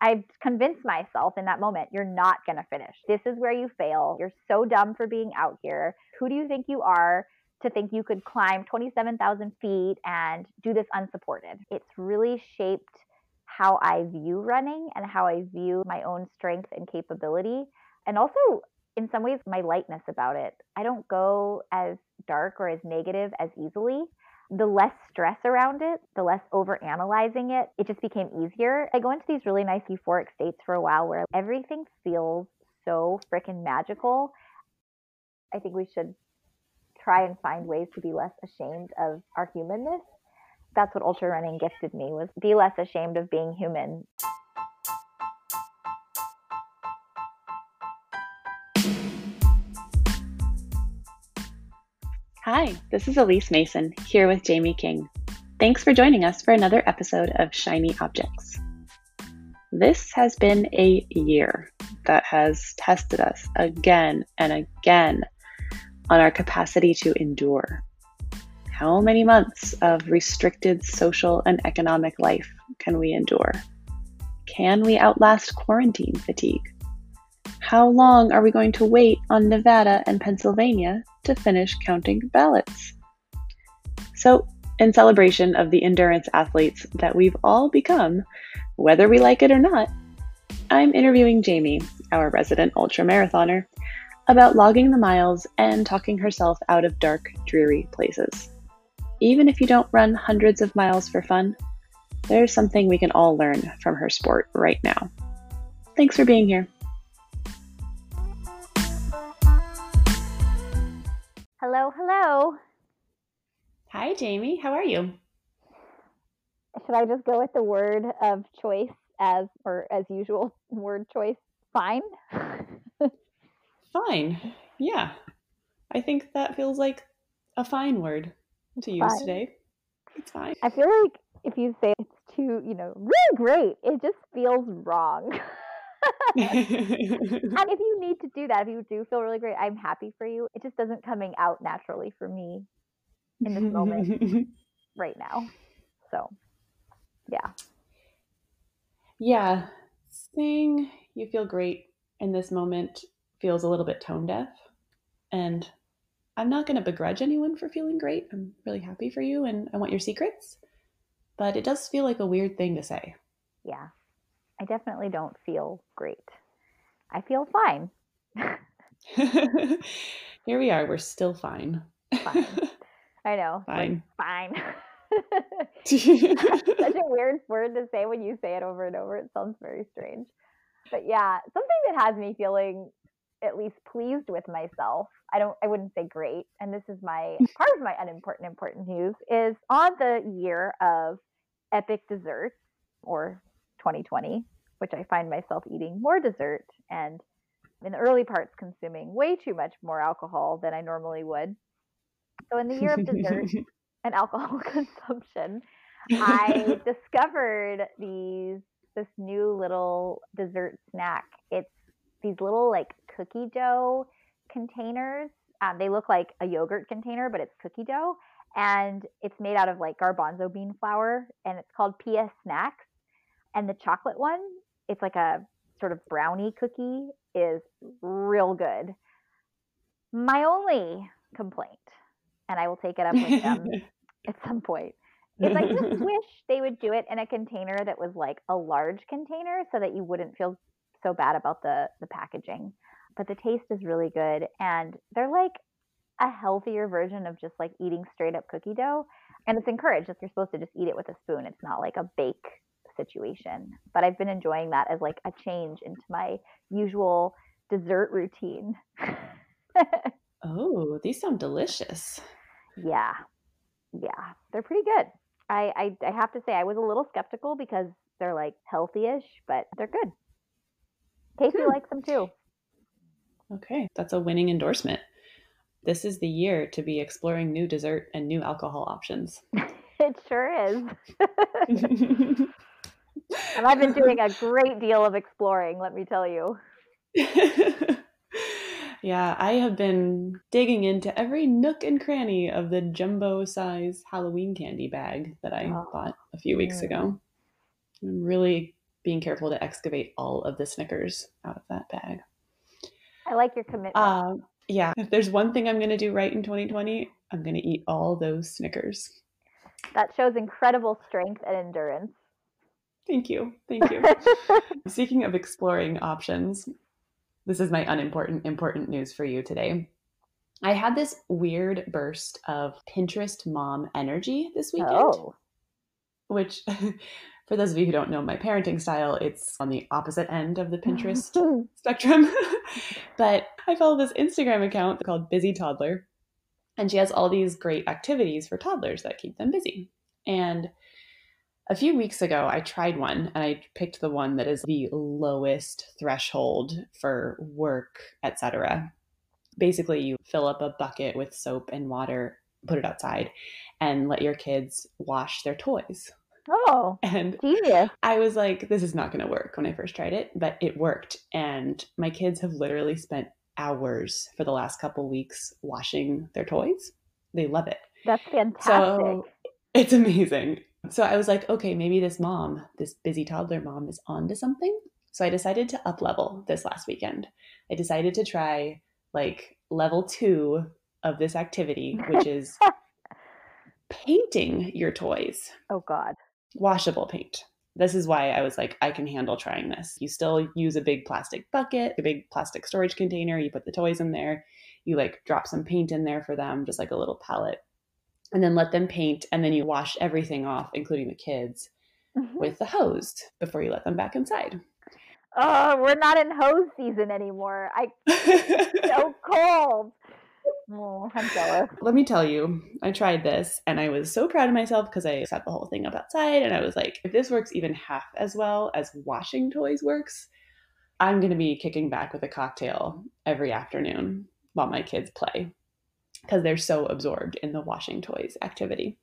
I've convinced myself in that moment, you're not going to finish. This is where you fail. You're so dumb for being out here. Who do you think you are to think you could climb 27,000 feet and do this unsupported? It's really shaped how I view running and how I view my own strength and capability. And also, in some ways, my lightness about it. I don't go as dark or as negative as easily the less stress around it, the less over analyzing it, it just became easier. I go into these really nice euphoric states for a while where everything feels so freaking magical. I think we should try and find ways to be less ashamed of our humanness. That's what ultra running gifted me was be less ashamed of being human. Hi, this is Elise Mason here with Jamie King. Thanks for joining us for another episode of Shiny Objects. This has been a year that has tested us again and again on our capacity to endure. How many months of restricted social and economic life can we endure? Can we outlast quarantine fatigue? How long are we going to wait on Nevada and Pennsylvania to finish counting ballots? So, in celebration of the endurance athletes that we've all become, whether we like it or not, I'm interviewing Jamie, our resident ultramarathoner, about logging the miles and talking herself out of dark, dreary places. Even if you don't run hundreds of miles for fun, there's something we can all learn from her sport right now. Thanks for being here. Hello, hello. Hi, Jamie. How are you? Should I just go with the word of choice as, or as usual, word choice? Fine. fine. Yeah. I think that feels like a fine word to use fine. today. It's fine. I feel like if you say it's too, you know, really great, it just feels wrong. and if you need to do that, if you do feel really great, I'm happy for you. It just doesn't coming out naturally for me in this moment right now. So, yeah. Yeah. Saying you feel great in this moment feels a little bit tone deaf. And I'm not going to begrudge anyone for feeling great. I'm really happy for you and I want your secrets. But it does feel like a weird thing to say. Yeah. I definitely don't feel great. I feel fine. Here we are. We're still fine. Fine. I know. Fine. Like, fine. Such a weird word to say when you say it over and over. It sounds very strange. But yeah, something that has me feeling at least pleased with myself. I don't I wouldn't say great. And this is my part of my unimportant important news is on the year of epic desserts or 2020, which I find myself eating more dessert and in the early parts consuming way too much more alcohol than I normally would. So in the year of dessert and alcohol consumption, I discovered these this new little dessert snack. It's these little like cookie dough containers. Um, they look like a yogurt container, but it's cookie dough, and it's made out of like garbanzo bean flour, and it's called PS Snacks. And the chocolate one, it's like a sort of brownie cookie, is real good. My only complaint, and I will take it up with them at some point, is I just wish they would do it in a container that was like a large container so that you wouldn't feel so bad about the the packaging. But the taste is really good and they're like a healthier version of just like eating straight up cookie dough. And it's encouraged that you're supposed to just eat it with a spoon. It's not like a bake situation. But I've been enjoying that as like a change into my usual dessert routine. oh, these sound delicious. Yeah. Yeah. They're pretty good. I, I, I have to say I was a little skeptical because they're like healthy-ish, but they're good. Casey hmm. likes them too. Okay, that's a winning endorsement. This is the year to be exploring new dessert and new alcohol options. it sure is. and I've been doing a great deal of exploring, let me tell you. yeah, I have been digging into every nook and cranny of the jumbo size Halloween candy bag that I oh. bought a few weeks ago. I'm really being careful to excavate all of the Snickers out of that bag. I like your commitment. Um, yeah, if there's one thing I'm going to do right in 2020, I'm going to eat all those Snickers. That shows incredible strength and endurance. Thank you. Thank you. Speaking of exploring options, this is my unimportant, important news for you today. I had this weird burst of Pinterest mom energy this weekend, Oh, which, for those of you who don't know my parenting style, it's on the opposite end of the Pinterest spectrum. but I follow this Instagram account called Busy Toddler, and she has all these great activities for toddlers that keep them busy. And a few weeks ago, I tried one and I picked the one that is the lowest threshold for work, etc. Basically, you fill up a bucket with soap and water, put it outside, and let your kids wash their toys. oh, And genius. I was like, this is not going to work when I first tried it, but it worked. And my kids have literally spent hours for the last couple weeks washing their toys. They love it. That's fantastic. So it's amazing. So I was like, okay, maybe this mom, this busy toddler mom, is onto something. So I decided to up level this last weekend. I decided to try like level two of this activity, which is painting your toys oh God. washable paint. This is why I was like, I can handle trying this. You still use a big plastic bucket, a big plastic storage container. You put the toys in there. You like drop some paint in there for them, just like a little palette, and then let them paint. And then you wash everything off, including the kids, mm-hmm. with the hose before you let them back inside. oh, we're not in hose season anymore. I so cold. Oh, I'm jealous. Let me tell you, I tried this and I was so proud of myself because I set the whole thing up outside and I was like, if this works even half as well as washing toys works, I'm going to be kicking back with a cocktail every afternoon while my kids play because they're so absorbed in the washing toys activity.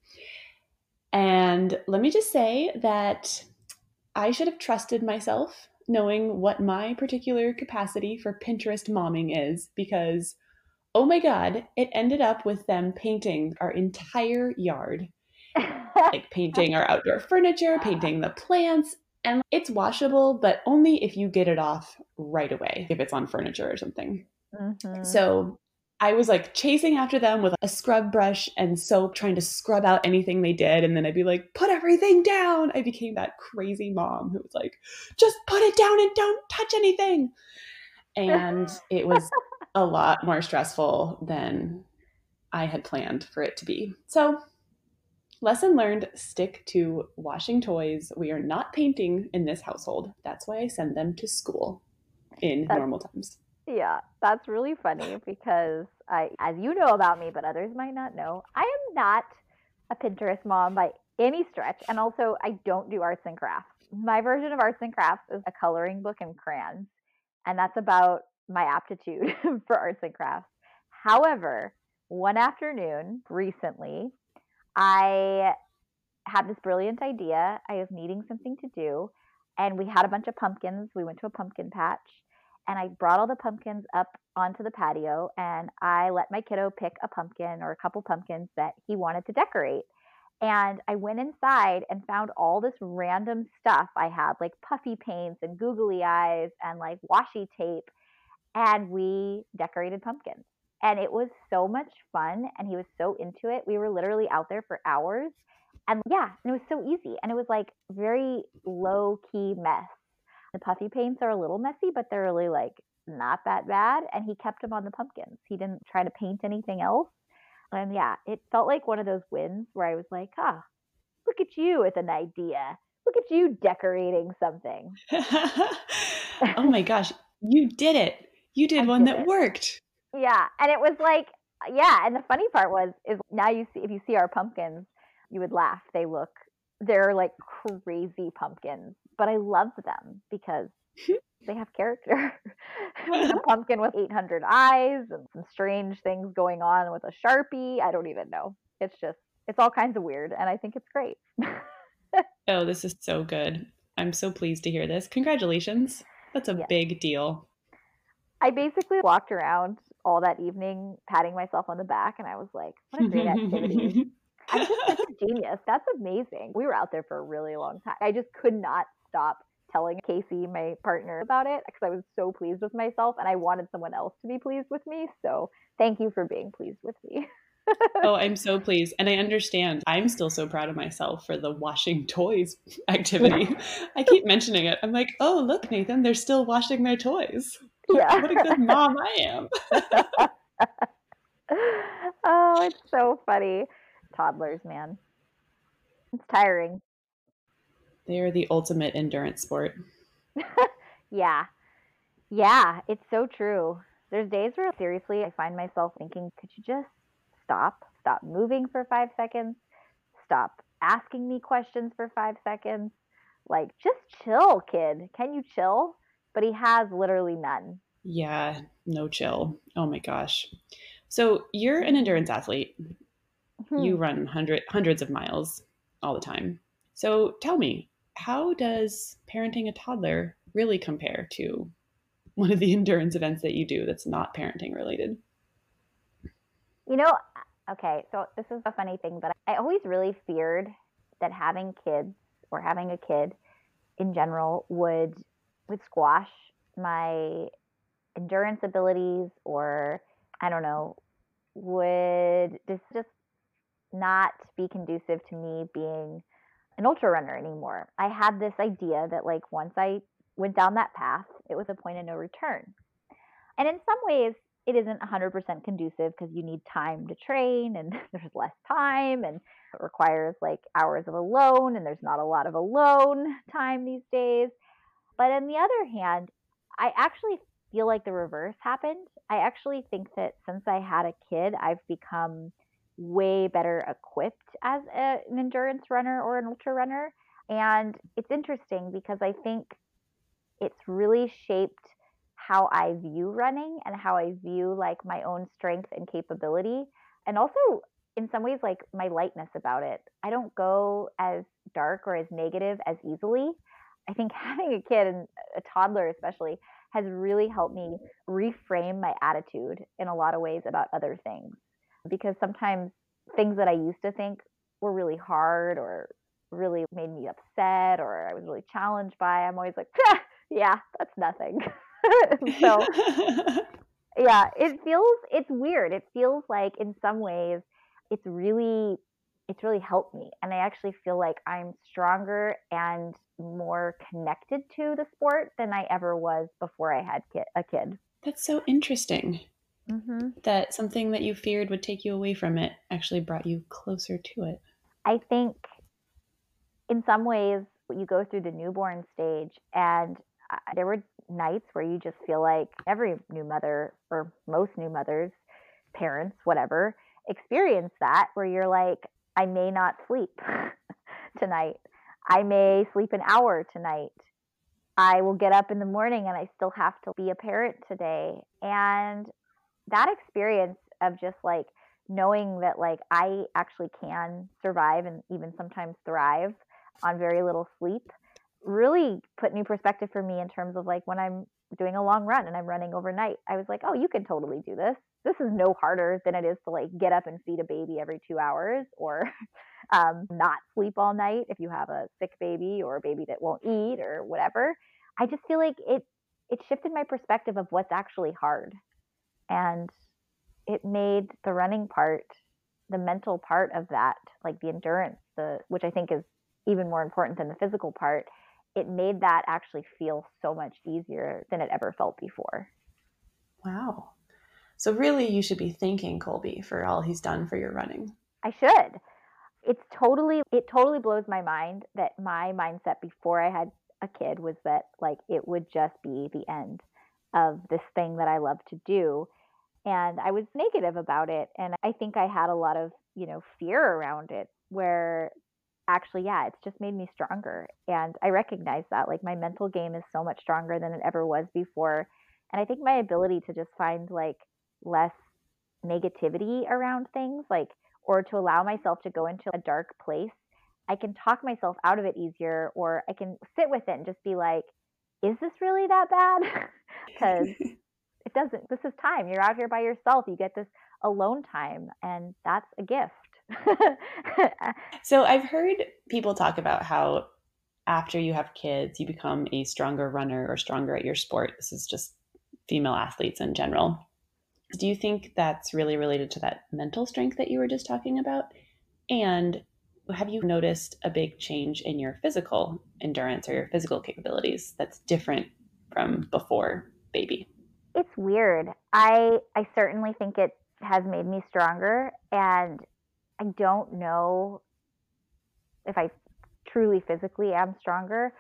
And let me just say that I should have trusted myself knowing what my particular capacity for Pinterest momming is because oh my god, it ended up with them painting our entire yard. Like painting our outdoor furniture, painting the plants, and it's washable, but only if you get it off right away, if it's on furniture or something. Mhm. So I was like chasing after them with a scrub brush and soap, trying to scrub out anything they did. And then I'd be like, put everything down. I became that crazy mom who was like, just put it down and don't touch anything. And it was a lot more stressful than I had planned for it to be. So, lesson learned stick to washing toys. We are not painting in this household. That's why I send them to school in That's- normal times. Yeah, that's really funny because I, as you know about me, but others might not know, I am not a Pinterest mom by any stretch. And also, I don't do arts and crafts. My version of arts and crafts is a coloring book and crayons. And that's about my aptitude for arts and crafts. However, one afternoon recently, I had this brilliant idea. I was needing something to do. And we had a bunch of pumpkins. We went to a pumpkin patch and I brought all the pumpkins up onto the patio and I let my kiddo pick a pumpkin or a couple pumpkins that he wanted to decorate. And I went inside and found all this random stuff I had, like puffy paints and googly eyes and like washi tape. And we decorated pumpkins. And it was so much fun. And he was so into it. We were literally out there for hours. And yeah, and it was so easy. And it was like very low key mess. The puffy paints are a little messy, but they're really like not that bad. And he kept them on the pumpkins. He didn't try to paint anything else. And yeah, it felt like one of those wins where I was like, ah, look at you with an idea. Look at you decorating something. oh my gosh, you did it. You did I one did that it. worked. Yeah. And it was like, yeah. And the funny part was, is now you see, if you see our pumpkins, you would laugh. They look, they're like crazy pumpkins, but I love them because they have character. A pumpkin with 800 eyes and some strange things going on with a sharpie. I don't even know. It's just, it's all kinds of weird. And I think it's great. Oh, this is so good. I'm so pleased to hear this. Congratulations. That's a Yeah. big deal. I basically walked around all that evening patting myself on the back and I was like, what a great activity. I'm just such a genius. That's amazing. We were out there for a really long time. I just could not stop telling Casey, my partner, about it because I was so pleased with myself and I wanted someone else to be pleased with me. So thank you for being pleased with me. oh, I'm so pleased. And I understand. I'm still so proud of myself for the washing toys activity. I keep mentioning it. I'm like, oh, look, Nathan, they're still washing their toys. Yeah. what a good mom I am. oh, it's so funny. Toddlers, man. It's tiring. They are the ultimate endurance sport. yeah. Yeah, it's so true. There's days where seriously I find myself thinking, could you just stop? Stop moving for five seconds. Stop asking me questions for five seconds. Like, just chill, kid. Can you chill? But he has literally none. Yeah, no chill. Oh my gosh. So you're an endurance athlete. Hmm. You run hundred, hundreds of miles all the time. So tell me, how does parenting a toddler really compare to one of the endurance events that you do that's not parenting related? You know, okay, so this is a funny thing, but I always really feared that having kids or having a kid in general would would squash my endurance abilities or I don't know, would this just not be conducive to me being an ultra runner anymore. I had this idea that like once I went down that path, it was a point of no return. And in some ways, it isn't 100% conducive because you need time to train and there's less time and it requires like hours of alone and there's not a lot of alone time these days. But on the other hand, I actually feel like the reverse happened. I actually think that since I had a kid, I've become way better equipped as a, an endurance runner or an ultra runner. And it's interesting because I think it's really shaped how I view running and how I view like my own strength and capability. And also, in some ways, like my lightness about it. I don't go as dark or as negative as easily. I think having a kid and a toddler, especially, has really helped me reframe my attitude in a lot of ways about other things because sometimes things that I used to think were really hard or really made me upset or I was really challenged by, I'm always like, yeah, that's nothing. so, yeah, it feels, it's weird. It feels like in some ways it's really, it's really helped me. And I actually feel like I'm stronger and more connected to the sport than I ever was before I had a kid. That's so interesting mm-hmm. that something that you feared would take you away from it actually brought you closer to it? I think in some ways you go through the newborn stage and uh, there were nights where you just feel like every new mother or most new mothers parents whatever experience that where you're like i may not sleep tonight i may sleep an hour tonight i will get up in the morning and i still have to be a parent today and that experience of just like knowing that like I actually can survive and even sometimes thrive on very little sleep really put new perspective for me in terms of like when I'm doing a long run and I'm running overnight. I was like, oh, you can totally do this. This is no harder than it is to like get up and feed a baby every two hours or um, not sleep all night if you have a sick baby or a baby that won't eat or whatever. I just feel like it it shifted my perspective of what's actually hard and it made the running part the mental part of that like the endurance the which i think is even more important than the physical part it made that actually feel so much easier than it ever felt before. Wow. So really you should be thanking colby for all he's done for your running. I should. It's totally it totally blows my mind that my mindset before i had a kid was that like it would just be the end of this thing that I love to do. And I was negative about it. And I think I had a lot of, you know, fear around it where actually, yeah, it's just made me stronger. And I recognize that. Like my mental game is so much stronger than it ever was before. And I think my ability to just find like less negativity around things, like, or to allow myself to go into a dark place, I can talk myself out of it easier, or I can sit with it and just be like, is this really that bad? Because it doesn't, this is time. You're out here by yourself. You get this alone time, and that's a gift. so I've heard people talk about how after you have kids, you become a stronger runner or stronger at your sport. This is just female athletes in general. Do you think that's really related to that mental strength that you were just talking about? And have you noticed a big change in your physical endurance or your physical capabilities that's different from before baby? It's weird. I I certainly think it has made me stronger and I don't know if I truly physically am stronger.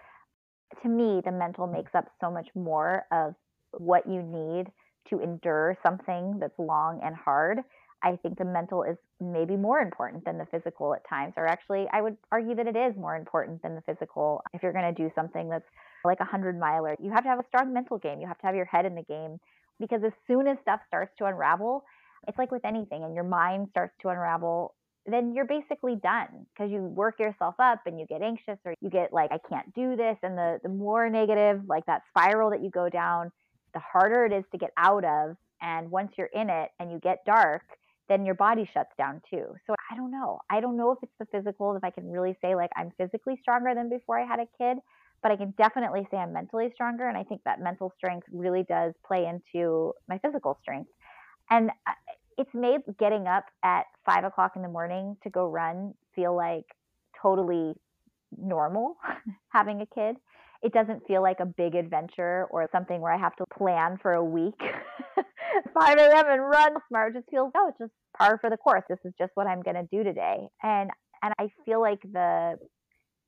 To me, the mental makes up so much more of what you need to endure something that's long and hard. I think the mental is maybe more important than the physical at times, or actually, I would argue that it is more important than the physical. If you're going to do something that's like a 100 miler, you have to have a strong mental game. You have to have your head in the game because as soon as stuff starts to unravel, it's like with anything, and your mind starts to unravel, then you're basically done because you work yourself up and you get anxious or you get like, I can't do this. And the, the more negative, like that spiral that you go down, the harder it is to get out of. And once you're in it and you get dark, then your body shuts down too. So I don't know. I don't know if it's the physical, if I can really say like I'm physically stronger than before I had a kid, but I can definitely say I'm mentally stronger. And I think that mental strength really does play into my physical strength. And uh, it's made getting up at five o'clock in the morning to go run feel like totally normal having a kid. It doesn't feel like a big adventure or something where I have to plan for a week. 5 a.m. and run smart. It just feels, oh, it's just par for the course. This is just what I'm going to do today. And, and I feel like the,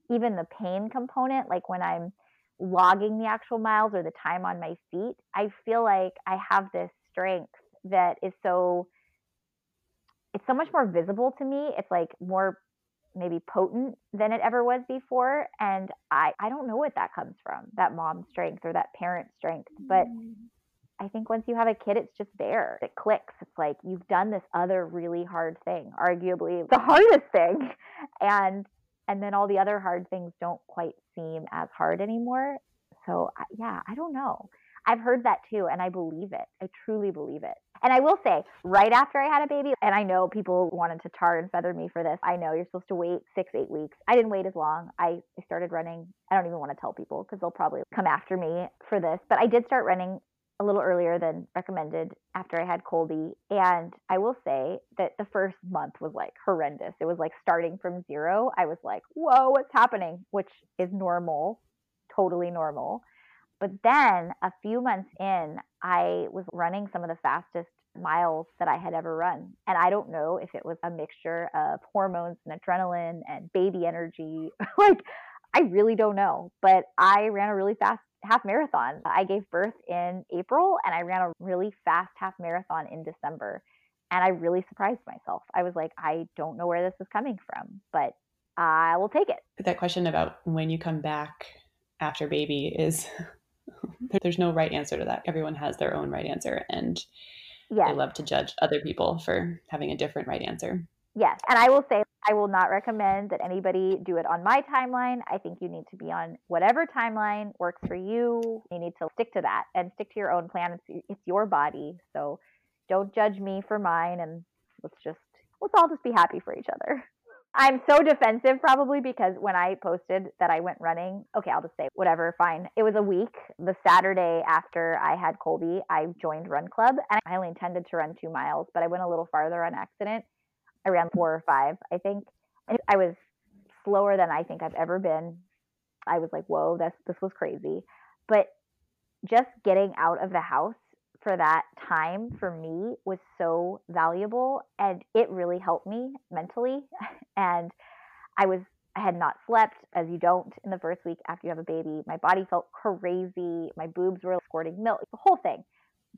even the pain component, like when I'm logging the actual miles or the time on my feet, I feel like I have this strength that is so it's so much more visible to me. It's like more maybe potent than it ever was before. And I, I don't know what that comes from, that mom strength or that parent strength. But mm. I think once you have a kid, it's just there. It clicks. It's like you've done this other really hard thing, arguably the hardest thing. And and then all the other hard things don't quite seem as hard anymore. So yeah, I don't know. I've heard that too, and I believe it. I truly believe it. And I will say, right after I had a baby, and I know people wanted to tar and feather me for this. I know you're supposed to wait six, eight weeks. I didn't wait as long. I, I started running. I don't even want to tell people because they'll probably come after me for this. But I did start running a little earlier than recommended after I had Colby. And I will say that the first month was like horrendous. It was like starting from zero. I was like, whoa, what's happening? Which is normal, totally normal. But then a few months in, I was running some of the fastest miles that I had ever run. And I don't know if it was a mixture of hormones and adrenaline and baby energy. like, I really don't know. But I ran a really fast half marathon. I gave birth in April and I ran a really fast half marathon in December. And I really surprised myself. I was like, I don't know where this is coming from, but I will take it. That question about when you come back after baby is there's no right answer to that. Everyone has their own right answer. And yes. they love to judge other people for having a different right answer. Yes. And I will say, I will not recommend that anybody do it on my timeline. I think you need to be on whatever timeline works for you. You need to stick to that and stick to your own plan. It's, it's your body. So don't judge me for mine. And let's just, let's all just be happy for each other. I'm so defensive probably because when I posted that I went running, okay, I'll just say whatever, fine. It was a week. The Saturday after I had Colby, I joined Run Club and I only intended to run two miles, but I went a little farther on accident. Ran four or five, I think. I was slower than I think I've ever been. I was like, whoa, this this was crazy. But just getting out of the house for that time for me was so valuable and it really helped me mentally and i was i had not slept as you don't in the first week after you have a baby my body felt crazy my boobs were squirting milk the whole thing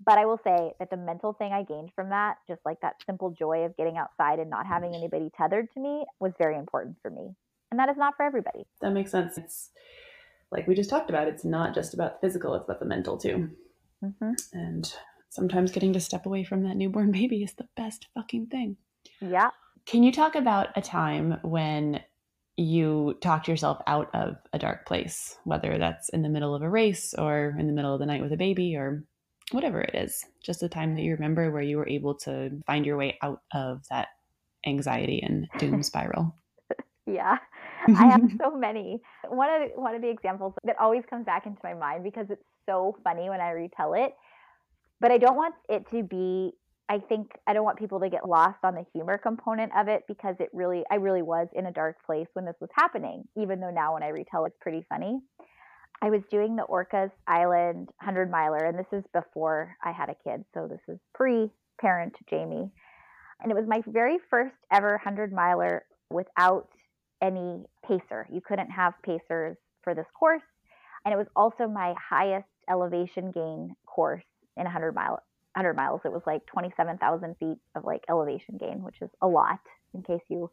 but i will say that the mental thing i gained from that just like that simple joy of getting outside and not having anybody tethered to me was very important for me and that is not for everybody that makes sense it's like we just talked about it's not just about the physical it's about the mental too Mm-hmm. And sometimes getting to step away from that newborn baby is the best fucking thing. Yeah. Can you talk about a time when you talked yourself out of a dark place, whether that's in the middle of a race or in the middle of the night with a baby or whatever it is? Just a time that you remember where you were able to find your way out of that anxiety and doom spiral. yeah. I have so many. One of the, one of the examples that always comes back into my mind because it's so funny when I retell it, but I don't want it to be I think I don't want people to get lost on the humor component of it because it really I really was in a dark place when this was happening, even though now when I retell it's pretty funny. I was doing the Orcas Island 100 miler, and this is before I had a kid. So this is pre parent Jamie. And it was my very first ever 100 miler without any pacer. You couldn't have pacers for this course. And it was also my highest elevation gain course in 100 mile 100 miles. It was like 27,000 feet of like elevation gain, which is a lot in case you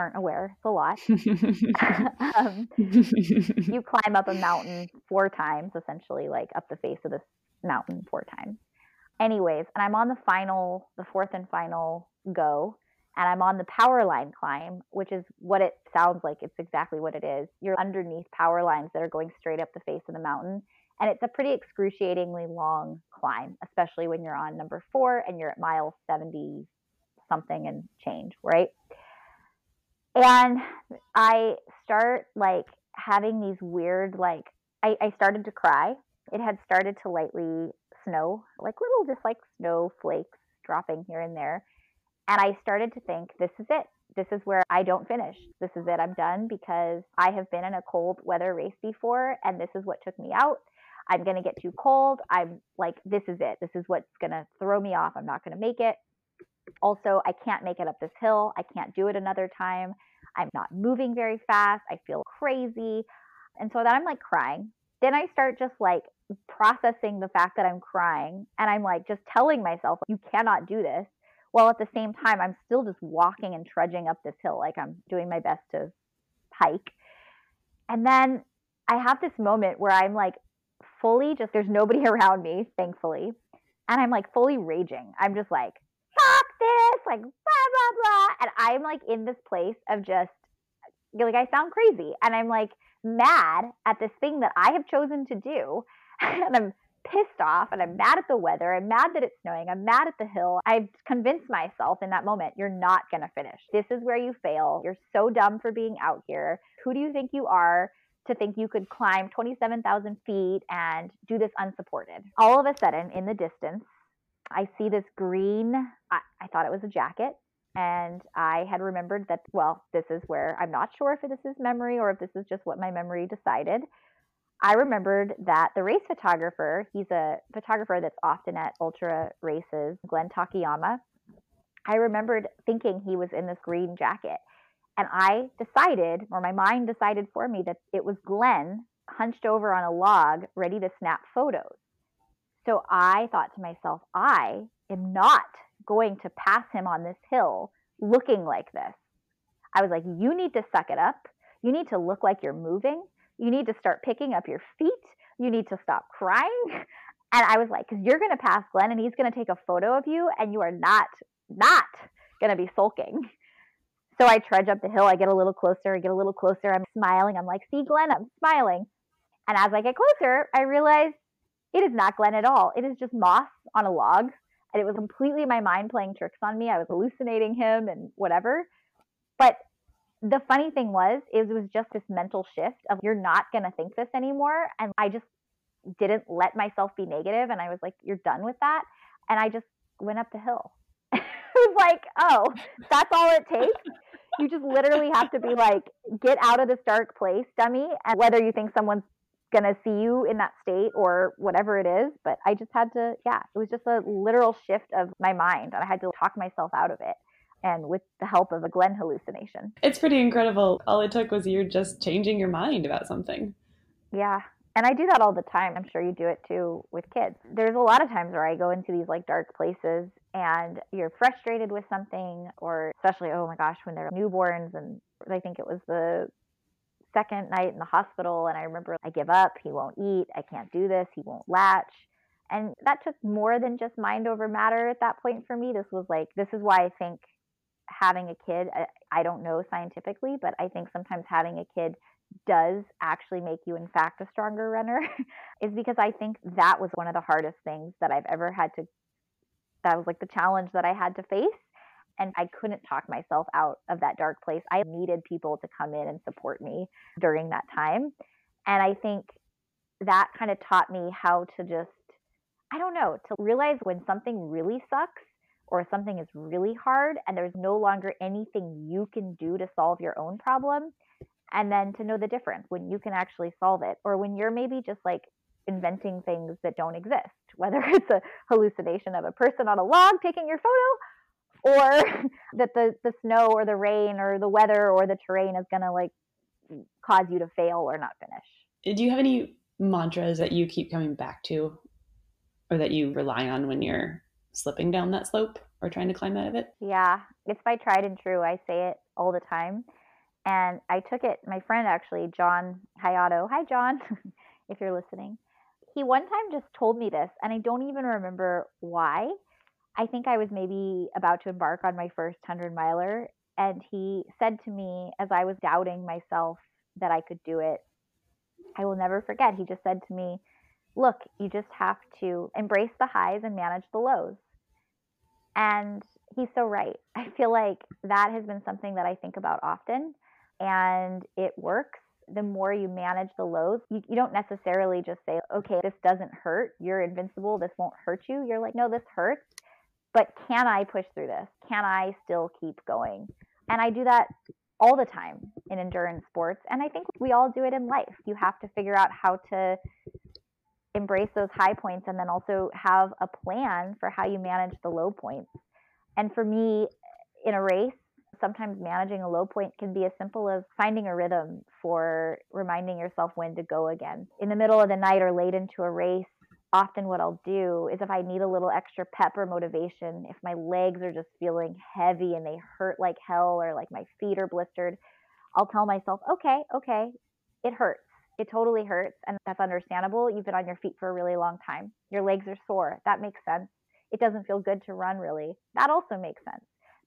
aren't aware. It's a lot. um, you climb up a mountain four times, essentially, like up the face of this mountain four times. Anyways, and I'm on the final, the fourth and final go, and I'm on the power line climb, which is what it sounds like. It's exactly what it is. You're underneath power lines that are going straight up the face of the mountain. And it's a pretty excruciatingly long climb, especially when you're on number four and you're at mile 70 something and change, right? And I start like having these weird, like, I, I started to cry. It had started to lightly snow, like little, just like snowflakes dropping here and there. And I started to think, this is it. This is where I don't finish. This is it. I'm done because I have been in a cold weather race before, and this is what took me out. I'm going to get too cold. I'm like, this is it. This is what's going to throw me off. I'm not going to make it. Also, I can't make it up this hill. I can't do it another time. I'm not moving very fast. I feel crazy. And so then I'm like crying. Then I start just like processing the fact that I'm crying. And I'm like just telling myself, you cannot do this. While at the same time, I'm still just walking and trudging up this hill like I'm doing my best to hike. And then I have this moment where I'm like fully just, there's nobody around me, thankfully. And I'm like fully raging. I'm just like, this, like, blah, blah, blah. And I'm like in this place of just, like, I sound crazy. And I'm like mad at this thing that I have chosen to do. and I'm pissed off and I'm mad at the weather. I'm mad that it's snowing. I'm mad at the hill. I've convinced myself in that moment, you're not going to finish. This is where you fail. You're so dumb for being out here. Who do you think you are? to think you could climb 27,000 feet and do this unsupported. All of a sudden, in the distance, I see this green, I, I, thought it was a jacket. And I had remembered that, well, this is where I'm not sure if this is memory or if this is just what my memory decided. I remembered that the race photographer, he's a photographer that's often at ultra races, Glenn Tachiyama. I remembered thinking he was in this green jacket. And I decided, or my mind decided for me, that it was Glenn hunched over on a log ready to snap photos. So I thought to myself, I am not going to pass him on this hill looking like this. I was like, you need to suck it up. You need to look like you're moving. You need to start picking up your feet. You need to stop crying. And I was like, because you're going to pass Glenn and he's going to take a photo of you and you are not, not going to be sulking. So I trudge up the hill. I get a little closer. I get a little closer. I'm smiling. I'm like, see, Glenn, I'm smiling. And as I get closer, I realize it is not Glenn at all. It is just moss on a log. And it was completely my mind playing tricks on me. I was hallucinating him and whatever. But the funny thing was, it was just this mental shift of you're not going to think this anymore. And I just didn't let myself be negative, And I was like, you're done with that. And I just went up the hill. it was like, oh, that's all it takes. You just literally have to be like, get out of this dark place, dummy. And whether you think someone's going to see you in that state or whatever it is. But I just had to, yeah, it was just a literal shift of my mind. And I had to talk myself out of it. And with the help of a Glenn hallucination. It's pretty incredible. All it took was you just changing your mind about something. Yeah. And I do that all the time. I'm sure you do it too with kids. There's a lot of times where I go into these like dark places and you're frustrated with something, or especially, oh my gosh, when they're newborns. And I think it was the second night in the hospital and I remember I give up, he won't eat, I can't do this, he won't latch. And that took more than just mind over matter at that point for me. This was like, this is why I think having a kid, I, I don't know scientifically, but I think sometimes having a kid does actually make you, in fact, a stronger runner, is because I think that was one of the hardest things that I've ever had to, that was like the challenge that I had to face. And I couldn't talk myself out of that dark place. I needed people to come in and support me during that time. And I think that kind of taught me how to just, I don't know, to realize when something really sucks or something is really hard and there's no longer anything you can do to solve your own problem. And then to know the difference when you can actually solve it or when you're maybe just like inventing things that don't exist, whether it's a hallucination of a person on a log taking your photo or that the, the snow or the rain or the weather or the terrain is going to like cause you to fail or not finish. Do you have any mantras that you keep coming back to or that you rely on when you're slipping down that slope or trying to climb out of it? Yeah, it's my tried and true. I say it all the time. And I took it, my friend actually, John Hayato. Hi, John, if you're listening. He one time just told me this, and I don't even remember why. I think I was maybe about to embark on my first 100 miler. And he said to me, as I was doubting myself that I could do it, I will never forget. He just said to me, Look, you just have to embrace the highs and manage the lows. And he's so right. I feel like that has been something that I think about often, and it works. The more you manage the lows, you, you don't necessarily just say, okay, this doesn't hurt. You're invincible. This won't hurt you. You're like, no, this hurts. But can I push through this? Can I still keep going? And I do that all the time in endurance sports. And I think we all do it in life. You have to figure out how to embrace those high points and then also have a plan for how you manage the low points. And for me, in a race, sometimes managing a low point can be as simple as finding a rhythm for reminding yourself when to go again. In the middle of the night or late into a race, often what I'll do is if I need a little extra pep or motivation, if my legs are just feeling heavy and they hurt like hell or like my feet are blistered, I'll tell myself, okay, okay, it hurts. It totally hurts. And that's understandable. You've been on your feet for a really long time. Your legs are sore. That makes sense. It doesn't feel good to run really. That also makes sense.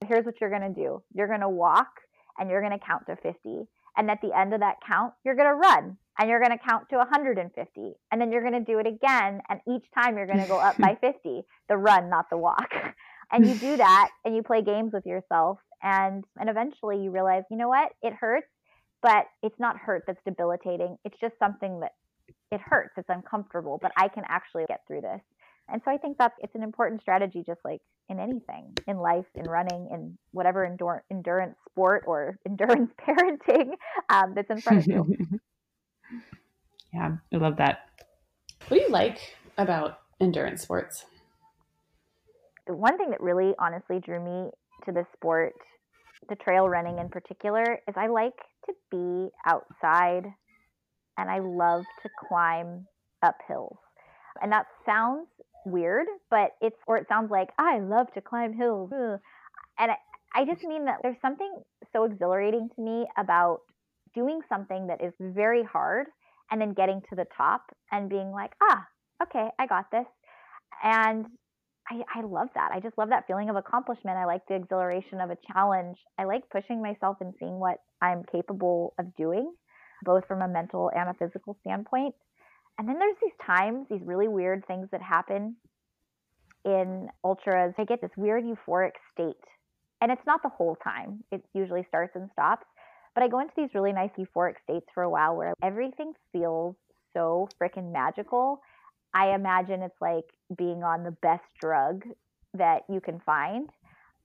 Here's what you're going to do you're going to walk and you're going to count to 50. And at the end of that count, you're going to run and you're going to count to 150 and then you're going to do it again and each time you're going to go up by 50 the run not the walk. And you do that and you play games with yourself and and eventually you realize you know what? It hurts but it's not hurt that's debilitating. It's just something that it hurts. It's uncomfortable but i can actually get through this. And so i think that's it's an important strategy just like in anything in life in running in whatever endurance endurance sport or endurance parenting um, that's in front of you Yeah, I love that. What do you like about endurance sports? The one thing that really honestly drew me to the sport, the trail running in particular, is I like to be outside and I love to climb up hills. And that sounds weird, but it's, or it sounds like, I love to climb hills. And I, I just mean that there's something so exhilarating to me about doing something that is very hard and then getting to the top and being like, ah, okay, I got this. And I, I love that. I just love that feeling of accomplishment. I like the exhilaration of a challenge. I like pushing myself and seeing what I'm capable of doing, both from a mental and a physical standpoint. And then there's these times, these really weird things that happen in ultras. I get this weird euphoric state. And it's not the whole time, it usually starts and stops. But I go into these really nice euphoric states for a while where everything feels so freaking magical. I imagine it's like being on the best drug that you can find.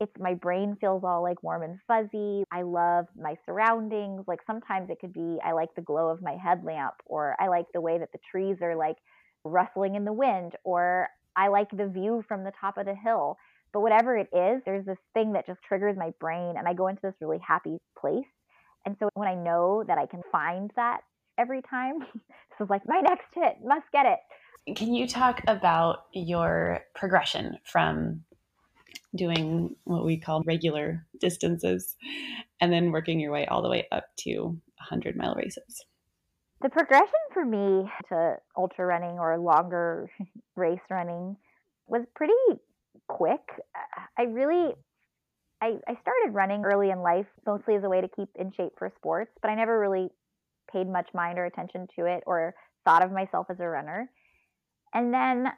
It's my brain feels all like warm and fuzzy. I love my surroundings. Like sometimes it could be I like the glow of my headlamp or I like the way that the trees are like rustling in the wind or I like the view from the top of the hill. But whatever it is, there's this thing that just triggers my brain and I go into this really happy place. And so when I know that I can find that every time, this is like my next hit, must get it. Can you talk about your progression from doing what we call regular distances and then working your way all the way up to 100 mile races? The progression for me to ultra running or longer race running was pretty quick. I really I, I started running early in life, mostly as a way to keep in shape for sports, but I never really paid much mind or attention to it or thought of myself as a runner. And then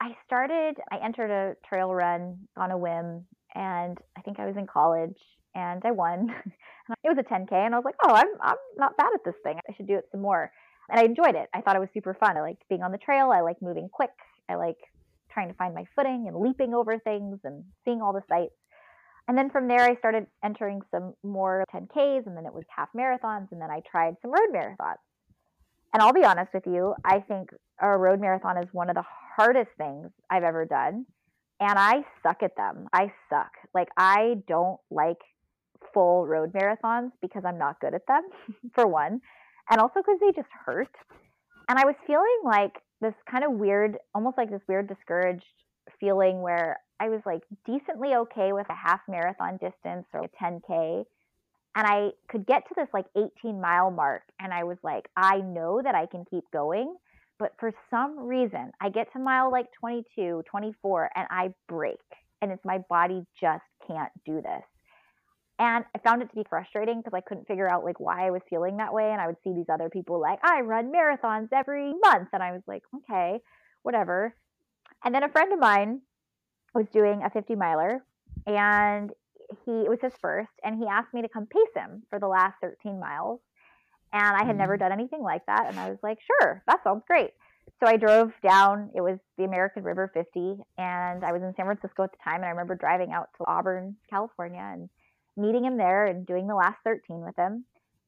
I started, I entered a trail run on a whim and I think I was in college and I won. it was a 10K and I was like, oh, I'm, I'm not bad at this thing. I should do it some more. And I enjoyed it. I thought it was super fun. I liked being on the trail. I like moving quick. I like trying to find my footing and leaping over things and seeing all the sights. And then from there, I started entering some more 10Ks and then it was half marathons. And then I tried some road marathons. And I'll be honest with you, I think a road marathon is one of the hardest things I've ever done. And I suck at them. I suck. Like, I don't like full road marathons because I'm not good at them, for one. And also because they just hurt. And I was feeling like this kind of weird, almost like this weird discouraged feeling where I was like decently okay with a half marathon distance or a 10K and I could get to this like 18 mile mark and I was like I know that I can keep going but for some reason I get to mile like 22 24 and I break and it's my body just can't do this. And I found it to be frustrating because I couldn't figure out like why I was feeling that way and I would see these other people like I run marathons every month and I was like okay whatever. And then a friend of mine was doing a 50 miler and he it was his first and he asked me to come pace him for the last 13 miles and i had never mm-hmm. done anything like that and i was like sure that sounds great so i drove down it was the american river 50 and i was in san francisco at the time and i remember driving out to auburn california and meeting him there and doing the last 13 with him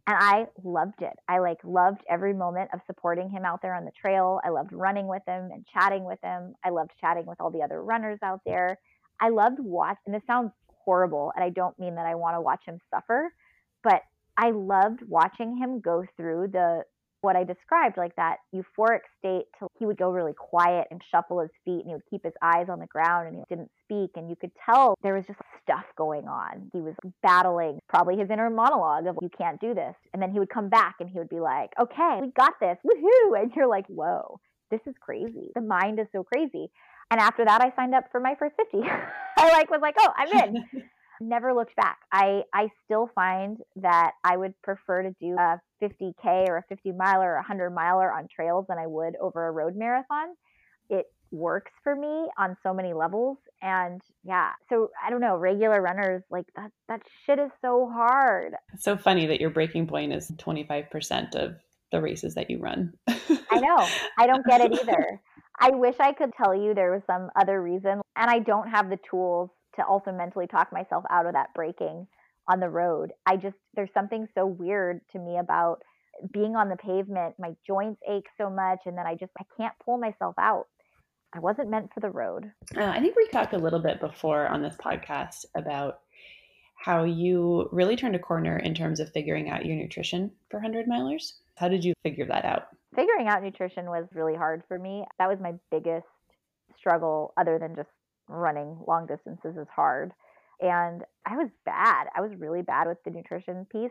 and i loved it. I like loved every moment of supporting him out there on the trail. I loved running with him and chatting with him. I loved chatting with all the other runners out there. I loved watching and this sounds horrible. And I don't mean that I want to watch him suffer, but I loved watching him go through the what I described, like that euphoric state till he would go really quiet and shuffle his feet and he would keep his eyes on the ground and he didn't speak. And you could tell there was just stuff going on. He was battling probably his inner monologue of, you can't do this. And then he would come back and he would be like, okay, we got this. Woohoo. And you're like, whoa, this is crazy. The mind is so crazy. And after that, I signed up for my first 50. I like was like, oh, I'm in. Never looked back. I I still find that I would prefer to do a 50k or a 50 miler or a 100 miler on trails than I would over a road marathon. It works for me on so many levels and yeah. So i don't know regular runners like that that shit is so hard. It's so funny that your breaking point is 25% of the races that you run. I know. I don't get it either. I wish I could tell you there was some other reason, and I don't have the tools to also mentally talk myself out of that breaking on the road. I just, there's something so weird to me about being on the pavement. My joints ache so much, and then I just, I can't pull myself out. I wasn't meant for the road. Uh, I think we talked a little bit before on this podcast about how you really turned a corner in terms of figuring out your nutrition for 100 milers. How did you figure that out? figuring out nutrition was really hard for me. That was my biggest struggle, other than just running long distances, is hard. And I was bad. I was really bad with the nutrition piece.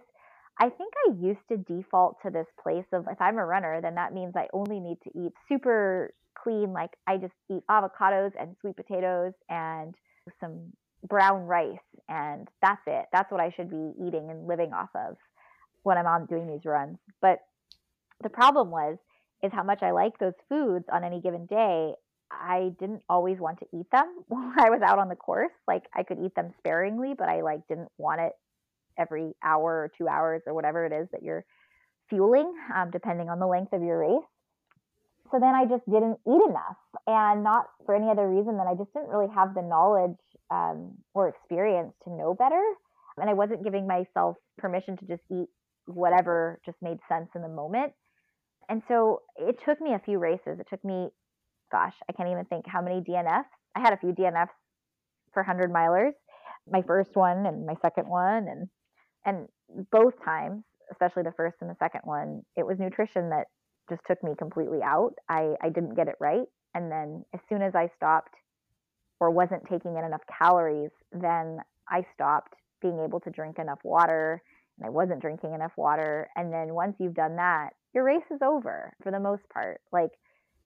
I think I used to default to this place of if I'm a runner, then that means I only need to eat super clean. Like I just eat avocados and sweet potatoes and some brown rice, and that's it. That's what I should be eating and living off of when I'm on doing these runs. But the problem was is how much I like those foods on any given day. I didn't always want to eat them when I was out on the course. Like I could eat them sparingly, but I like didn't want it every hour or two hours or whatever it is that you're fueling, um, depending on the length of your race. So then I just didn't eat enough, and not for any other reason than I just didn't really have the knowledge um, or experience to know better, and I wasn't giving myself permission to just eat whatever just made sense in the moment. And so it took me a few races. It took me, gosh, I can't even think how many DNFs. I had a few DNFs for 100 milers, my first one and my second one. And, and both times, especially the first and the second one, it was nutrition that just took me completely out. I, I didn't get it right. And then as soon as I stopped or wasn't taking in enough calories, then I stopped being able to drink enough water and I wasn't drinking enough water. And then once you've done that, your race is over for the most part. Like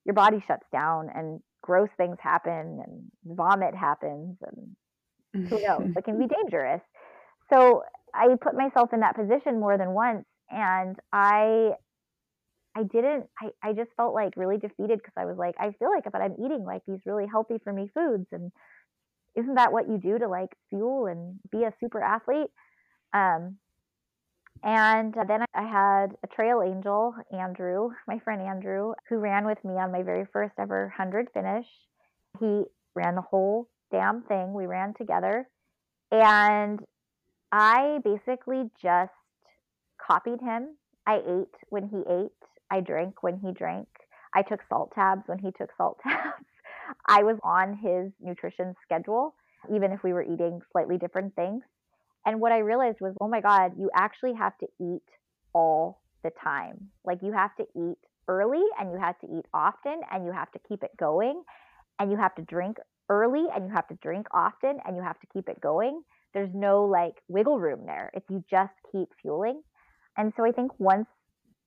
your body shuts down and gross things happen and vomit happens and who knows, it can be dangerous. So I put myself in that position more than once and I I didn't I, I just felt like really defeated because I was like, I feel like if I'm eating like these really healthy for me foods and isn't that what you do to like fuel and be a super athlete? Um, and then I had a trail angel, Andrew, my friend Andrew, who ran with me on my very first ever 100 finish. He ran the whole damn thing. We ran together. And I basically just copied him. I ate when he ate, I drank when he drank. I took salt tabs when he took salt tabs. I was on his nutrition schedule, even if we were eating slightly different things. And what I realized was, oh my God, you actually have to eat all the time. Like you have to eat early and you have to eat often and you have to keep it going and you have to drink early and you have to drink often and you have to keep it going. There's no like wiggle room there if you just keep fueling. And so I think once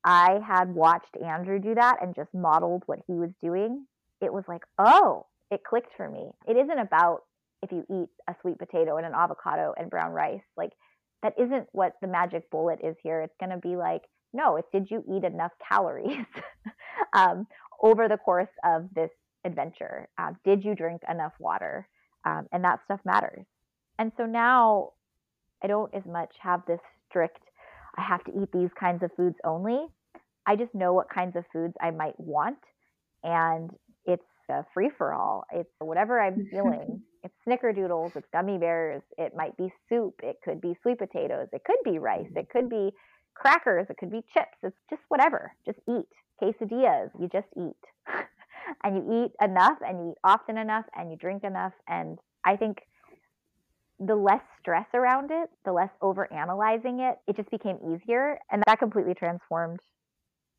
I had watched Andrew do that and just modeled what he was doing, it was like, oh, it clicked for me. It isn't about if you eat a sweet potato and an avocado and brown rice. Like, that isn't what the magic bullet is here. It's going to be like, no, it's did you eat enough calories um, over the course of this adventure? Uh, did you drink enough water? Um, and that stuff matters. And so now I don't as much have this strict, I have to eat these kinds of foods only. I just know what kinds of foods I might want. And a free for all. It's whatever I'm feeling. it's snickerdoodles, it's gummy bears, it might be soup, it could be sweet potatoes, it could be rice, it could be crackers, it could be chips. It's just whatever. Just eat. Quesadillas, you just eat. and you eat enough and you eat often enough and you drink enough. And I think the less stress around it, the less over analyzing it, it just became easier. And that completely transformed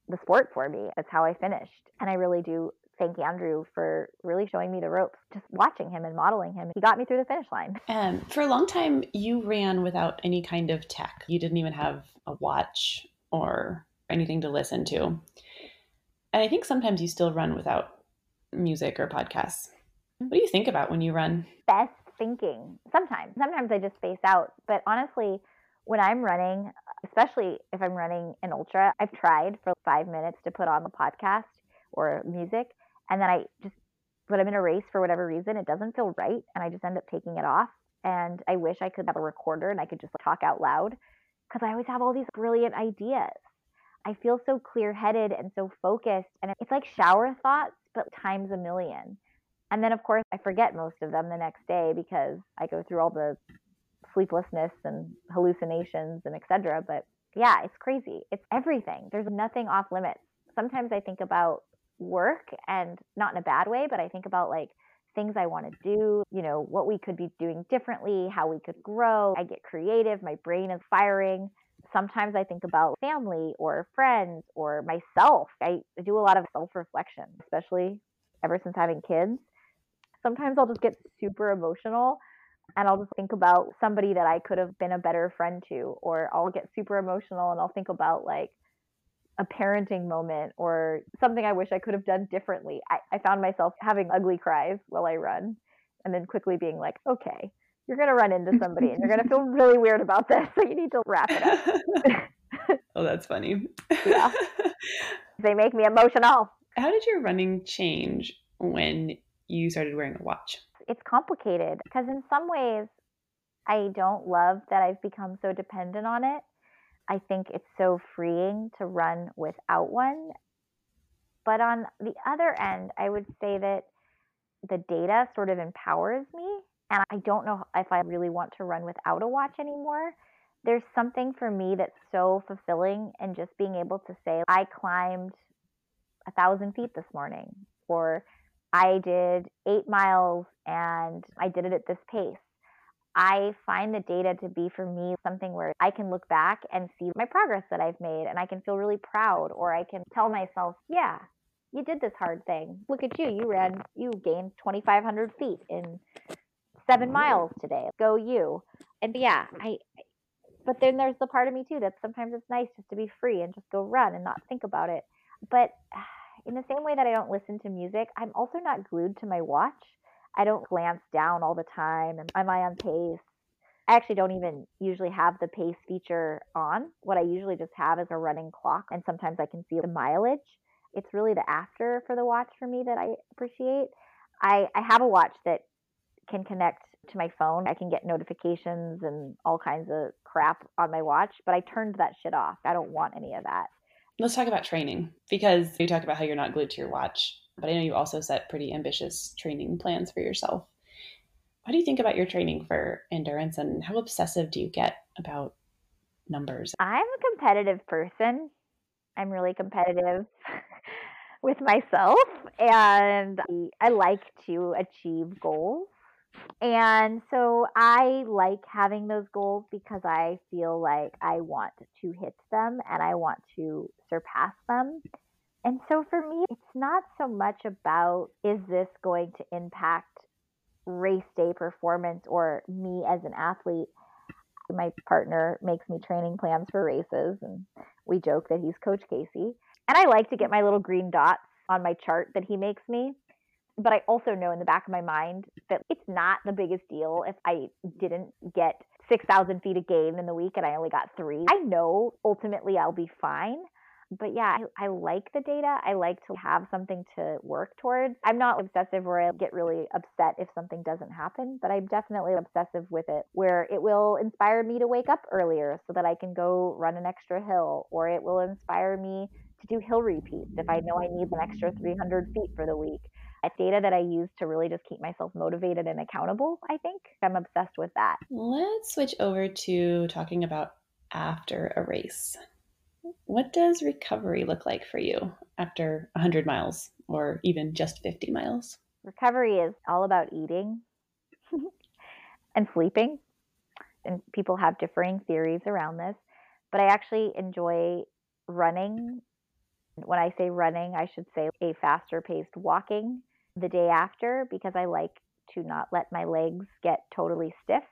the sport for me. That's how I finished. And I really do thank Andrew for really showing me the ropes, just watching him and modeling him. He got me through the finish line. And for a long time, you ran without any kind of tech. You didn't even have a watch or anything to listen to. And I think sometimes you still run without music or podcasts. What do you think about when you run? Best thinking. Sometimes. Sometimes I just space out. But honestly, when I'm running, especially if I'm running an ultra, I've tried for five minutes to put on the podcast or music and then I just when I'm in a race for whatever reason, it doesn't feel right, and I just end up taking it off. And I wish I could have a recorder and I could just talk out loud because I always have all these brilliant ideas. I feel so clear headed and so focused, and it's like shower thoughts, but times a million. And then, of course, I forget most of them the next day because I go through all the sleeplessness and hallucinations and etc. But yeah, it's crazy. It's everything. There's nothing off limits. Sometimes I think about work and not in a bad way, but I think about like things I want to do, you know, what we could be doing differently, how we could grow. I get creative, my brain is firing. Sometimes I think about family or friends or myself. I do a lot of self reflection, especially ever since having kids. Sometimes I'll just get super emotional and I'll just think about somebody that I could have been a better friend to, or I'll get super emotional and I'll think about like a parenting moment or something I wish I could have done differently. I, I found myself having ugly cries while I run and then quickly being like, okay, you're going to run into somebody and you're going to feel really weird about this. So you need to wrap it up. oh, that's funny. yeah. They make me emotional. How did your running change when you started wearing a watch? It's complicated because in some ways, I don't love that I've become so dependent on it. I think it's so freeing to run without one. But on the other end, I would say that the data sort of empowers me. And I don't know if I really want to run without a watch anymore. There's something for me that's so fulfilling and just being able to say, I climbed a thousand feet this morning, or I did eight miles and I did it at this pace. I find the data to be for me something where I can look back and see my progress that I've made and I can feel really proud or I can tell myself, yeah, you did this hard thing. Look at you. You ran, you gained 2,500 feet in seven miles today. Go you. And yeah, I, but then there's the part of me too that sometimes it's nice just to be free and just go run and not think about it. But in the same way that I don't listen to music, I'm also not glued to my watch. I don't glance down all the time. And am I on pace? I actually don't even usually have the pace feature on. What I usually just have is a running clock, and sometimes I can see the mileage. It's really the after for the watch for me that I appreciate. I, I have a watch that can connect to my phone. I can get notifications and all kinds of crap on my watch, but I turned that shit off. I don't want any of that. Let's talk about training because you talk about how you're not glued to your watch, but I know you also set pretty ambitious training plans for yourself. What do you think about your training for endurance and how obsessive do you get about numbers? I'm a competitive person. I'm really competitive with myself and I like to achieve goals. And so I like having those goals because I feel like I want to hit them and I want to surpass them. And so for me, it's not so much about is this going to impact race day performance or me as an athlete. My partner makes me training plans for races, and we joke that he's Coach Casey. And I like to get my little green dots on my chart that he makes me but I also know in the back of my mind that it's not the biggest deal if I didn't get 6,000 feet of gain in the week and I only got three. I know ultimately I'll be fine. But yeah, I, I, like the data. I like to have something to work towards. I'm not obsessive where I get really upset if something doesn't happen, but I'm definitely obsessive with it where it will inspire me to wake up earlier so that I can go run an extra hill, or it will inspire me to do hill repeats if I know I need an extra 300 feet for the week it's data that I use to really just keep myself motivated and accountable, I think. I'm obsessed with that. Let's switch over to talking about after a race. What does recovery look like for you after 100 miles or even just 50 miles? Recovery is all about eating and sleeping. And people have differing theories around this, but I actually enjoy running. When I say running, I should say a faster paced walking the day after because I like to not let my legs get totally stiff.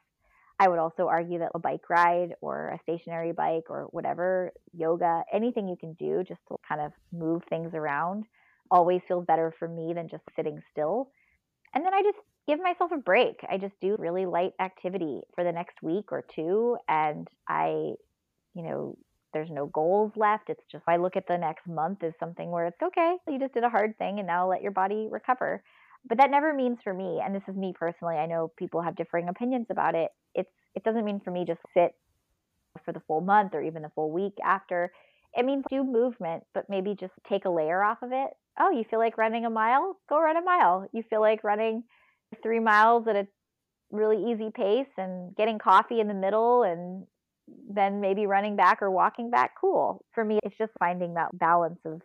I would also argue that a bike ride or a stationary bike or whatever, yoga, anything you can do just to kind of move things around always feels better for me than just sitting still. And then I just give myself a break. I just do really light activity for the next week or two. And I, you know, there's no goals left. It's just I look at the next month as something where it's okay, you just did a hard thing and now let your body recover. But that never means for me, and this is me personally, I know people have differing opinions about it. It's it doesn't mean for me just sit for the full month or even the full week after. It means do movement, but maybe just take a layer off of it. Oh, you feel like running a mile? Go run a mile. You feel like running three miles at a really easy pace and getting coffee in the middle and then maybe running back or walking back, cool. For me, it's just finding that balance of,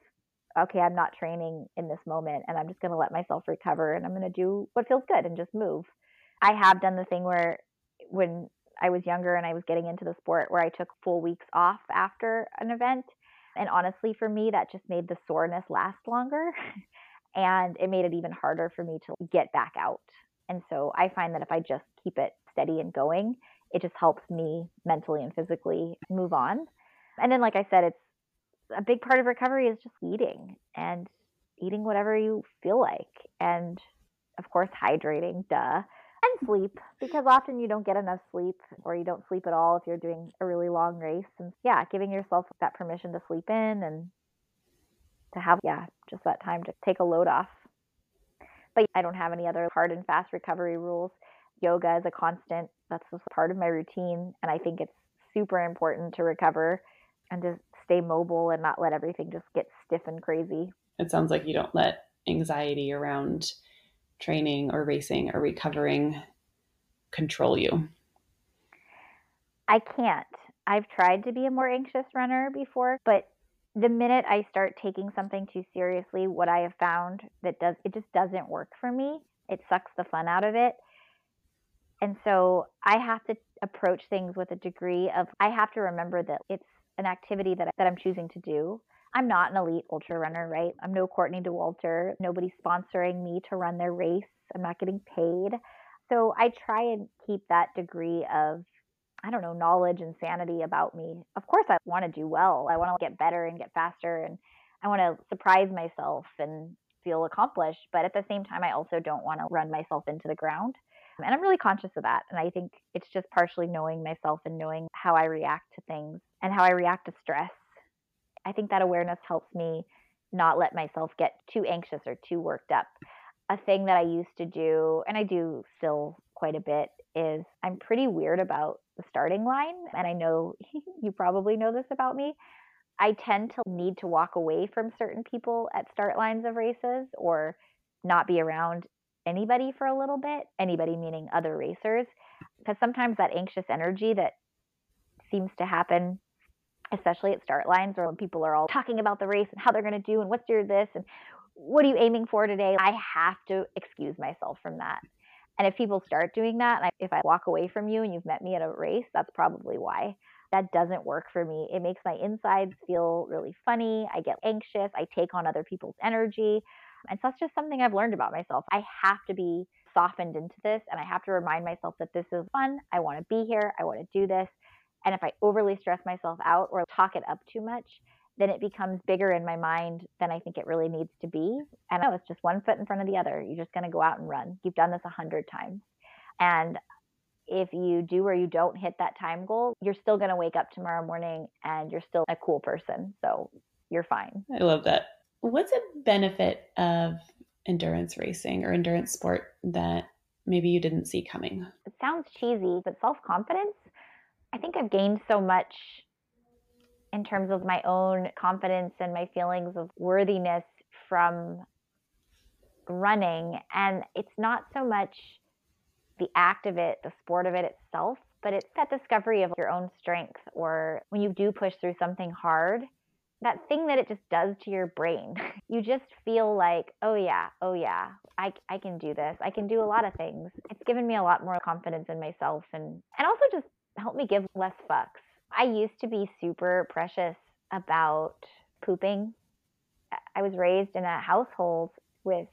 okay, I'm not training in this moment and I'm just going to let myself recover and I'm going to do what feels good and just move. I have done the thing where when I was younger and I was getting into the sport where I took full weeks off after an event. And honestly, for me, that just made the soreness last longer. and it made it even harder for me to get back out. And so I find that if I just keep it steady and going, it just helps me mentally and physically move on. And then, like I said, it's a big part of recovery is just eating and eating whatever you feel like. And of course, hydrating, duh. And sleep, because often you don't get enough sleep or you don't sleep at all if you're doing a really long race. And yeah, giving yourself that permission to sleep in and to have, yeah, just that time to take a load off. But I don't have any other hard and fast recovery rules. Yoga is a constant that's just part of my routine. And I think it's super important to recover and to stay mobile and not let everything just get stiff and crazy. It sounds like you don't let anxiety around training or racing or recovering control you. I can't. I've tried to be a more anxious runner before, but the minute I start taking something too seriously, what I have found that does it just doesn't work for me. It sucks the fun out of it. And so I have to approach things with a degree of, I have to remember that it's an activity that, that I'm choosing to do. I'm not an elite ultra runner, right? I'm no Courtney Dauwalter. Nobody's sponsoring me to run their race. I'm not getting paid. So I try and keep that degree of, I don't know, knowledge and sanity about me. Of course, I want to do well. I want to get better and get faster. And I want to surprise myself and feel accomplished. But at the same time, I also don't want to run myself into the ground. And I'm really conscious of that. And I think it's just partially knowing myself and knowing how I react to things and how I react to stress. I think that awareness helps me not let myself get too anxious or too worked up. A thing that I used to do, and I do still quite a bit, is I'm pretty weird about the starting line. And I know you probably know this about me. I tend to need to walk away from certain people at start lines of races or not be around anybody for a little bit, anybody meaning other racers, because sometimes that anxious energy that seems to happen especially at start lines or when people are all talking about the race and how they're going to do and what's your this and what are you aiming for today? I have to excuse myself from that. And if people start doing that, if I walk away from you and you've met me at a race, that's probably why. That doesn't work for me. It makes my insides feel really funny. I get anxious. I take on other people's energy. And so that's just something I've learned about myself. I have to be softened into this and I have to remind myself that this is fun. I want to be here. I want to do this. And if I overly stress myself out or talk it up too much, then it becomes bigger in my mind than I think it really needs to be. And oh, it's just one foot in front of the other. You're just going to go out and run. You've done this a hundred times. And if you do or you don't hit that time goal, you're still going to wake up tomorrow morning and you're still a cool person. So you're fine. I love that. What's a benefit of endurance racing or endurance sport that maybe you didn't see coming? It sounds cheesy, but self confidence. I think I've gained so much in terms of my own confidence and my feelings of worthiness from running. And it's not so much the act of it, the sport of it itself, but it's that discovery of your own strength or when you do push through something hard, that thing that it just does to your brain. You just feel like, oh yeah, oh yeah, I, I can do this. I can do a lot of things. It's given me a lot more confidence in myself and, and also just helped me give less fucks I used to be super precious about pooping. I was raised in a household with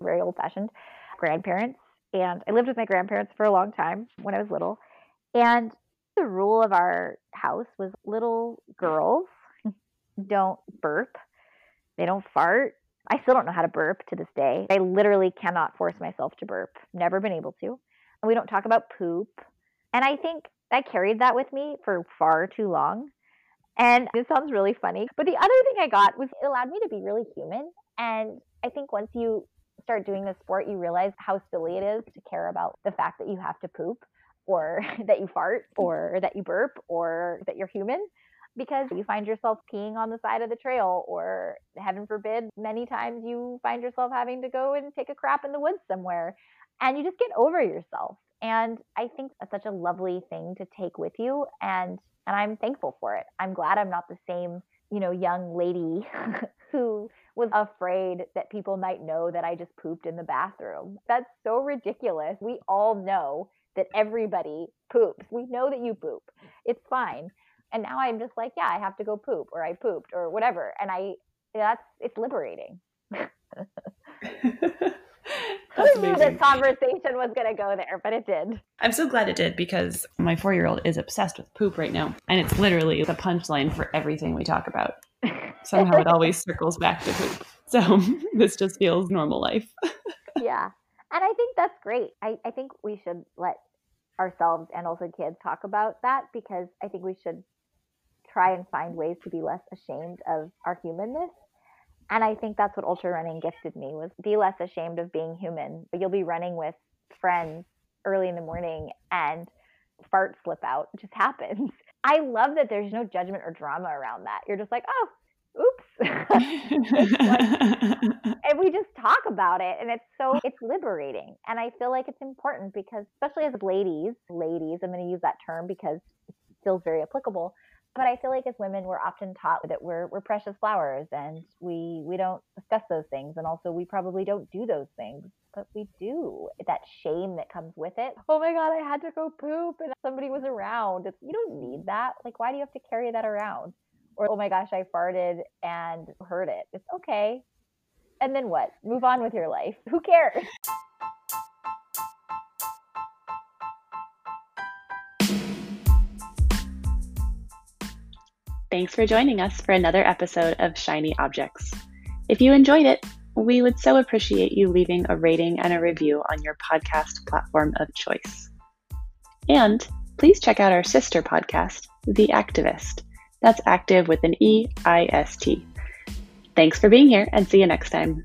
very old fashioned grandparents, and I lived with my grandparents for a long time when I was little. And the rule of our house was little girls don't burp, they don't fart. I still don't know how to burp to this day. I literally cannot force myself to burp, never been able to. And we don't talk about poop. And I think I carried that with me for far too long. And this sounds really funny, but the other thing I got was it allowed me to be really human. And I think once you start doing this sport, you realize how silly it is to care about the fact that you have to poop or that you fart or that you burp or that you're human because you find yourself peeing on the side of the trail or heaven forbid many times you find yourself having to go and take a crap in the woods somewhere and you just get over yourself and I think that's such a lovely thing to take with you. And and I'm thankful for it. I'm glad I'm not the same, you know, young lady who was afraid that people might know that I just pooped in the bathroom. That's so ridiculous. We all know that everybody poops. We know that you poop. It's fine. And now I'm just like, yeah, I have to go poop or I pooped or whatever. And I that's it's liberating. Who knew this conversation was going to go there, but it did. I'm so glad it did because my four year old is obsessed with poop right now. And it's literally the punchline for everything we talk about. Somehow it always circles back to poop. So this just feels normal life. yeah. And I think that's great. I, I think we should let ourselves and also kids talk about that because I think we should try and find ways to be less ashamed of our humanness and I think that's what ultra running gifted me was be less ashamed of being human. But you'll be running with friends early in the morning and fart slip out. It just happens. I love that there's no judgment or drama around that. You're just like, oh, oops. and we just talk about it and it's so it's liberating. And I feel like it's important because especially as ladies, ladies, I'm going to use that term because it feels very applicable but I feel like as women, we're often taught that we're we're precious flowers, and we we don't discuss those things, and also we probably don't do those things, but we do. That shame that comes with it. Oh my god, I had to go poop, and somebody was around. It's, you don't need that. Like, why do you have to carry that around? Or oh my gosh, I farted and heard it. It's okay. And then what? Move on with your life. Who cares? Thanks for joining us for another episode of Shiny Objects. If you enjoyed it, we would so appreciate you leaving a rating and a review on your podcast platform of choice. And please check out our sister podcast, The Activeist. That's active with an E I S T. Thanks for being here and see you next time.